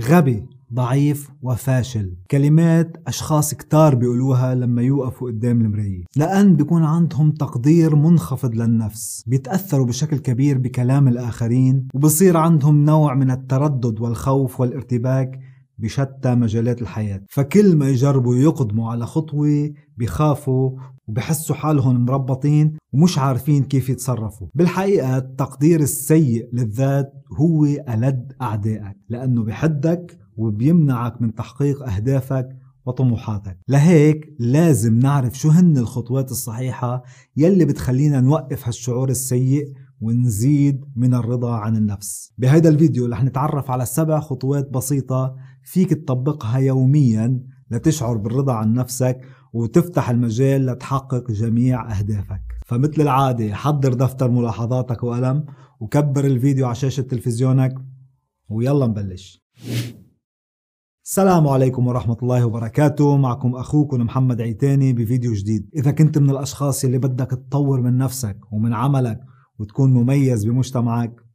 غبي ضعيف وفاشل. كلمات أشخاص كتار بيقولوها لما يوقفوا قدام المراية. لأن بيكون عندهم تقدير منخفض للنفس. بيتأثروا بشكل كبير بكلام الآخرين وبصير عندهم نوع من التردد والخوف والارتباك بشتى مجالات الحياة. فكل ما يجربوا يقدموا على خطوة بخافوا وبحسوا حالهم مربطين ومش عارفين كيف يتصرفوا. بالحقيقة التقدير السيء للذات هو ألد أعدائك لأنه بحدك وبيمنعك من تحقيق أهدافك وطموحاتك. لهيك لازم نعرف شو هن الخطوات الصحيحة يلي بتخلينا نوقف هالشعور السيء ونزيد من الرضا عن النفس. بهذا الفيديو رح نتعرف على سبع خطوات بسيطة فيك تطبقها يوميا لتشعر بالرضا عن نفسك وتفتح المجال لتحقق جميع أهدافك. فمثل العادة حضر دفتر ملاحظاتك وقلم وكبر الفيديو على شاشة تلفزيونك ويلا نبلش. السلام عليكم ورحمة الله وبركاته. معكم أخوكم محمد عيتاني بفيديو جديد. إذا كنت من الأشخاص اللي بدك تطور من نفسك ومن عملك وتكون مميز بمجتمعك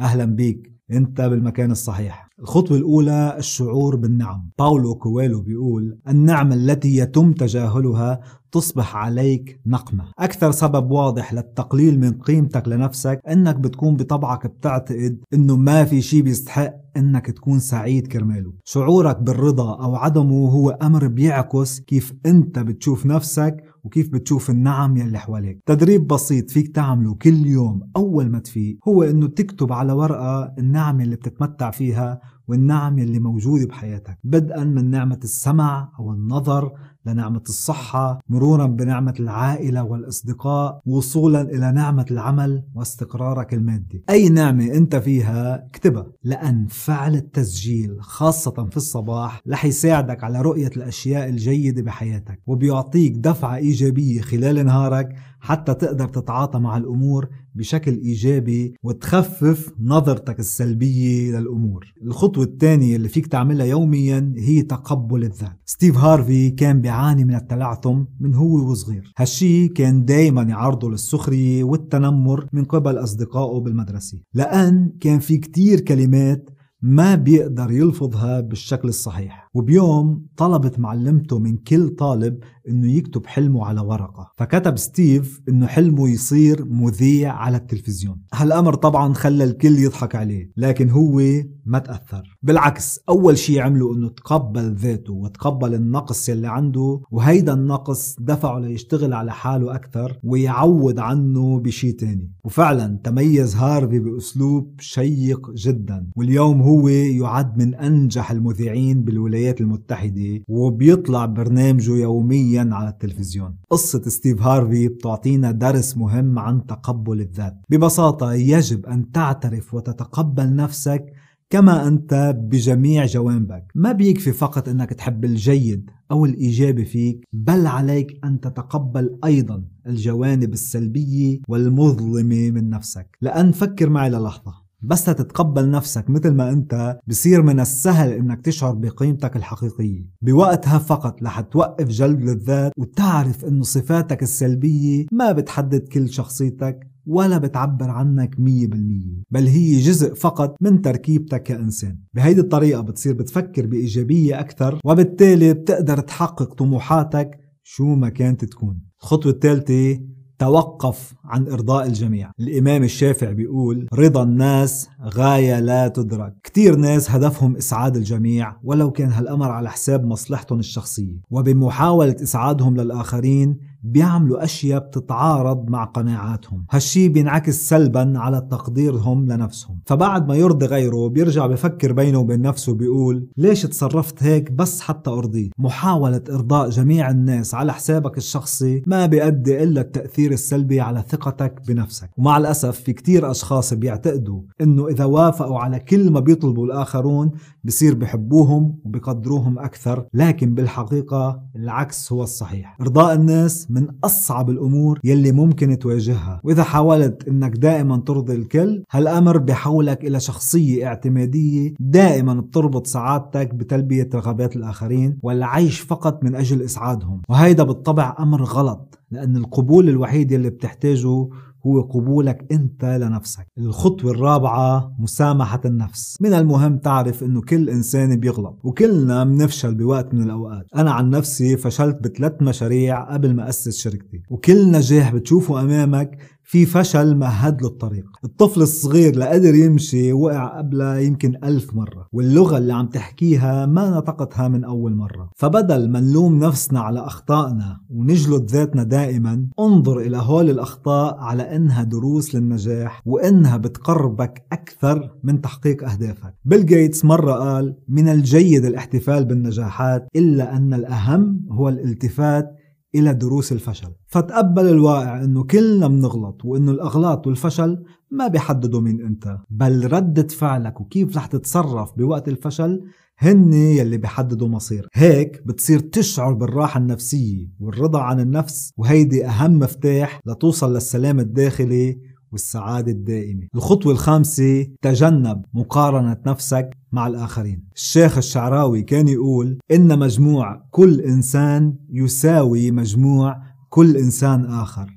أهلا بيك. أنت بالمكان الصحيح. الخطوة الأولى الشعور بالنعم. باولو كويلو بيقول النعمة التي يتم تجاهلها تصبح عليك نقمة. أكثر سبب واضح للتقليل من قيمتك لنفسك أنك بتكون بطبعك بتعتقد أنه ما في شي بيستحق أنك تكون سعيد كرماله. شعورك بالرضا أو عدمه هو أمر بيعكس كيف أنت بتشوف نفسك وكيف بتشوف النعم يلي حواليك. تدريب بسيط فيك تعمله كل يوم أول ما تفيق هو أنه تكتب على ورقة النعم اللي بتتمتع فيها والنعم يلي موجودة بحياتك بدءا من نعمة السمع أو النظر لنعمة الصحة مرورا بنعمة العائلة والأصدقاء وصولا إلى نعمة العمل واستقرارك المادي. أي نعمة أنت فيها اكتبها. لأن فعل التسجيل خاصة في الصباح رح يساعدك على رؤية الأشياء الجيدة بحياتك وبيعطيك دفعة إيجابية خلال نهارك حتى تقدر تتعاطى مع الأمور بشكل إيجابي وتخفف نظرتك السلبية للأمور. الخطوة الثانية اللي فيك تعملها يوميا هي تقبل الذات. ستيف هارفي كان بيعاني من التلعثم من هو وصغير هالشي كان دايما يعرضه للسخرية والتنمر من قبل أصدقائه بالمدرسة. لأن كان في كتير كلمات ما بيقدر يلفظها بالشكل الصحيح. وبيوم طلبت معلمته من كل طالب إنه يكتب حلمه على ورقة. فكتب ستيف إنه حلمه يصير مذيع على التلفزيون. هالأمر طبعا خلى الكل يضحك عليه لكن هو ما تأثر. بالعكس أول شيء عمله إنه تقبل ذاته وتقبل النقص يلي عنده وهيدا النقص دفعه ليشتغل على حاله أكثر ويعود عنه بشيء تاني. وفعلا تميز هارفي بأسلوب شيق جدا واليوم هو يعد من أنجح المذيعين بالولايات المتحدة وبيطلع برنامجه يوميا على التلفزيون. قصة ستيف هارفي بتعطينا درس مهم عن تقبل الذات. ببساطة يجب أن تعترف وتتقبل نفسك كما أنت بجميع جوانبك. ما بيكفي فقط أنك تحب الجيد أو الإيجابي فيك بل عليك أن تتقبل أيضا الجوانب السلبية والمظلمة من نفسك. لأن فكر معي للحظة. بس تتقبل نفسك مثل ما انت بصير من السهل انك تشعر بقيمتك الحقيقية. بوقتها فقط رح توقف جلد للذات وتعرف انه صفاتك السلبية ما بتحدد كل شخصيتك ولا بتعبر عنك مية بالمية. بل هي جزء فقط من تركيبتك كإنسان. بهيدي الطريقة بتصير بتفكر بإيجابية أكثر وبالتالي بتقدر تحقق طموحاتك شو ما كانت تكون. الخطوة الثالثة توقف عن إرضاء الجميع. الإمام الشافعي بيقول رضا الناس غاية لا تدرك. كتير ناس هدفهم إسعاد الجميع ولو كان هالأمر على حساب مصلحتهم الشخصية. وبمحاولة إسعادهم للآخرين بيعملوا أشياء بتتعارض مع قناعاتهم. هالشي بينعكس سلبا على تقديرهم لنفسهم. فبعد ما يرضي غيره بيرجع بفكر بينه وبين نفسه بيقول ليش تصرفت هيك؟ بس حتى أرضيه. محاولة إرضاء جميع الناس على حسابك الشخصي ما بيؤدي إلا التأثير السلبي على ثقتك بنفسك. ومع الأسف في كتير أشخاص بيعتقدوا إنه إذا وافقوا على كل ما بيطلبوا الآخرون بصير بحبوهم وبقدروهم أكثر. لكن بالحقيقة العكس هو الصحيح. إرضاء الناس من أصعب الأمور يلي ممكن تواجهها. وإذا حاولت إنك دائما ترضي الكل هالأمر بحولك إلى شخصية اعتمادية دائما بتربط سعادتك بتلبية رغبات الآخرين والعيش فقط من أجل إسعادهم. وهيدا بالطبع أمر غلط لأن القبول الوحيد يلي بتحتاجه هو قبولك انت لنفسك. الخطوة الرابعة مسامحة النفس. من المهم تعرف إنه كل إنسان بيغلط وكلنا بنفشل بوقت من الأوقات. أنا عن نفسي فشلت بثلاث مشاريع قبل ما أسس شركتي وكل نجاح بتشوفه أمامك في فشل مهد له الطريق. الطفل الصغير لقدر يمشي وقع قبلها يمكن ألف مرة واللغة اللي عم تحكيها ما نطقتها من أول مرة. فبدل ما نلوم نفسنا على أخطائنا ونجلد ذاتنا دائما انظر إلى هول الأخطاء على إنها دروس للنجاح وإنها بتقربك أكثر من تحقيق أهدافك. بيل جيتس مرة قال من الجيد الاحتفال بالنجاحات إلا أن الأهم هو الالتفات إلى دروس الفشل. فتقبل الواقع أنه كلنا بنغلط وأنه الأغلاط والفشل ما بيحددوا مين أنت. بل ردة فعلك وكيف رح تتصرف بوقت الفشل هن يلي بيحددوا مصير. هيك بتصير تشعر بالراحة النفسية والرضا عن النفس وهيدي أهم مفتاح لتوصل للسلام الداخلي والسعادة الدائمة. الخطوة الخامسة تجنب مقارنة نفسك مع الآخرين. الشيخ الشعراوي كان يقول إن مجموع كل إنسان يساوي مجموع كل إنسان آخر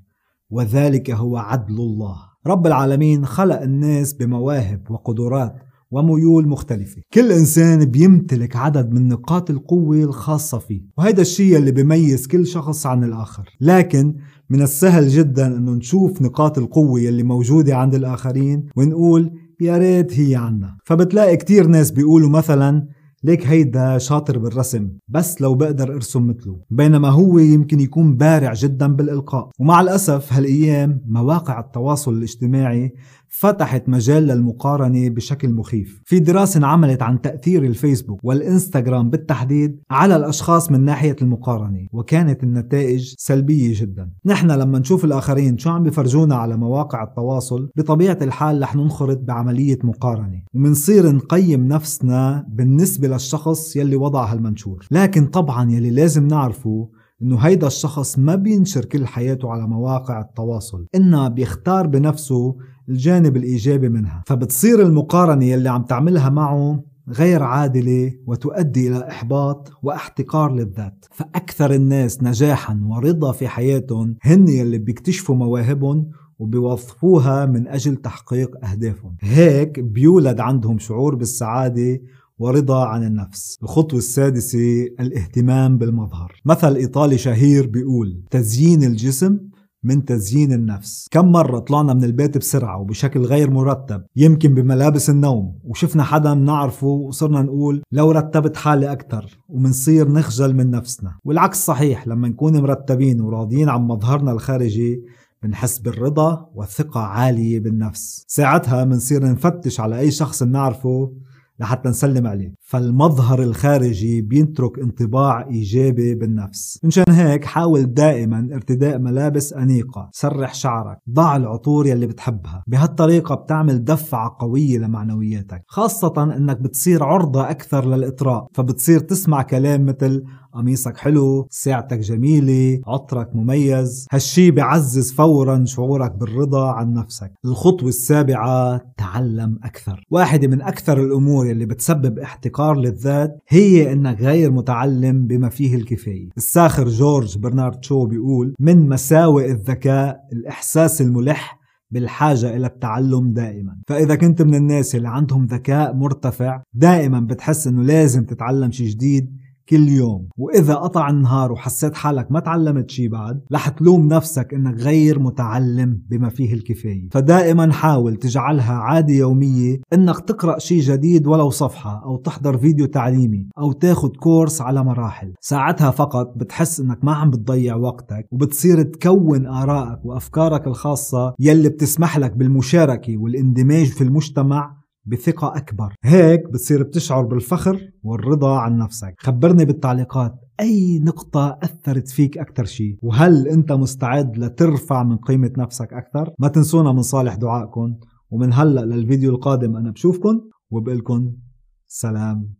وذلك هو عدل الله. رب العالمين خلق الناس بمواهب وقدرات وميول مختلفة. كل إنسان بيمتلك عدد من نقاط القوة الخاصة فيه وهذا الشيء اللي بيميز كل شخص عن الآخر. لكن من السهل جدا إنه نشوف نقاط القوة اللي موجودة عند الآخرين ونقول يا ريت هي عنا. فبتلاقي كتير ناس بيقولوا مثلا ليك هيدا شاطر بالرسم بس لو بقدر أرسم مثله. بينما هو يمكن يكون بارع جدا بالإلقاء. ومع الأسف هالأيام مواقع التواصل الاجتماعي فتحت مجال للمقارنة بشكل مخيف. في دراسة انعملت عن تأثير الفيسبوك والإنستغرام بالتحديد على الأشخاص من ناحية المقارنة وكانت النتائج سلبية جدا. نحن لما نشوف الآخرين شو عم بفرجونا على مواقع التواصل بطبيعة الحال رح ننخرط بعملية مقارنة ومنصير نقيم نفسنا بالنسبة للشخص يلي وضع هالمنشور. لكن طبعا يلي لازم نعرفه إنه هيدا الشخص ما بينشر كل حياته على مواقع التواصل. إنه بيختار بنفسه الجانب الإيجابي منها. فبتصير المقارنة يلي عم تعملها معه غير عادلة وتؤدي إلى إحباط واحتقار للذات. فأكثر الناس نجاحا ورضا في حياتهم هن يلي بيكتشفوا مواهبهم وبيوظفوها من أجل تحقيق أهدافهم. هيك بيولد عندهم شعور بالسعادة ورضا عن النفس. الخطوة السادسة الاهتمام بالمظهر. مثل إيطالي شهير بيقول تزيين الجسم من تزيين النفس. كم مرة طلعنا من البيت بسرعة وبشكل غير مرتب يمكن بملابس النوم وشفنا حدا بنعرفه وصرنا نقول لو رتبت حالي أكثر ومنصير نخجل من نفسنا. والعكس صحيح لما نكون مرتبين وراضيين عن مظهرنا الخارجي بنحس بالرضا والثقة عالية بالنفس. ساعتها منصير نفتش على أي شخص بنعرفه لحتى نسلم عليه. فالمظهر الخارجي بينترك انطباع إيجابي بالنفس. منشان هيك حاول دائما ارتداء ملابس أنيقة. سرح شعرك. ضع العطور يلي بتحبها. بهالطريقة بتعمل دفعة قوية لمعنوياتك. خاصة إنك بتصير عرضة أكثر للإطراء. فبتصير تسمع كلام مثل قميصك حلو ساعتك جميلة عطرك مميز. هالشي بعزز فورا شعورك بالرضا عن نفسك. الخطوة السابعة تعلم أكثر. واحدة من أكثر الأمور يلي بتسبب احتقار للذات هي أنك غير متعلم بما فيه الكفاية. الساخر جورج برنارد شو بيقول من مساوئ الذكاء الإحساس الملح بالحاجة إلى التعلم دائما. فإذا كنت من الناس اللي عندهم ذكاء مرتفع دائما بتحس أنه لازم تتعلم شي جديد كل يوم. وإذا قطع النهار وحسيت حالك ما تعلمت شي بعد رح تلوم نفسك إنك غير متعلم بما فيه الكفاية. فدائما حاول تجعلها عادة يومية إنك تقرأ شي جديد ولو صفحة أو تحضر فيديو تعليمي أو تاخد كورس على مراحل. ساعتها فقط بتحس إنك ما عم بتضيع وقتك وبتصير تكون آرائك وأفكارك الخاصة يلي بتسمح لك بالمشاركة والإندماج في المجتمع بثقة أكبر. هيك بتصير بتشعر بالفخر والرضا عن نفسك. خبرني بالتعليقات. أي نقطة أثرت فيك أكثر شيء؟ وهل أنت مستعد لترفع من قيمة نفسك أكثر ما تنسونا من صالح دعائكم. ومن هلأ للفيديو القادم أنا بشوفكن وبقلكن سلام.